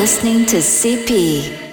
listening to CP.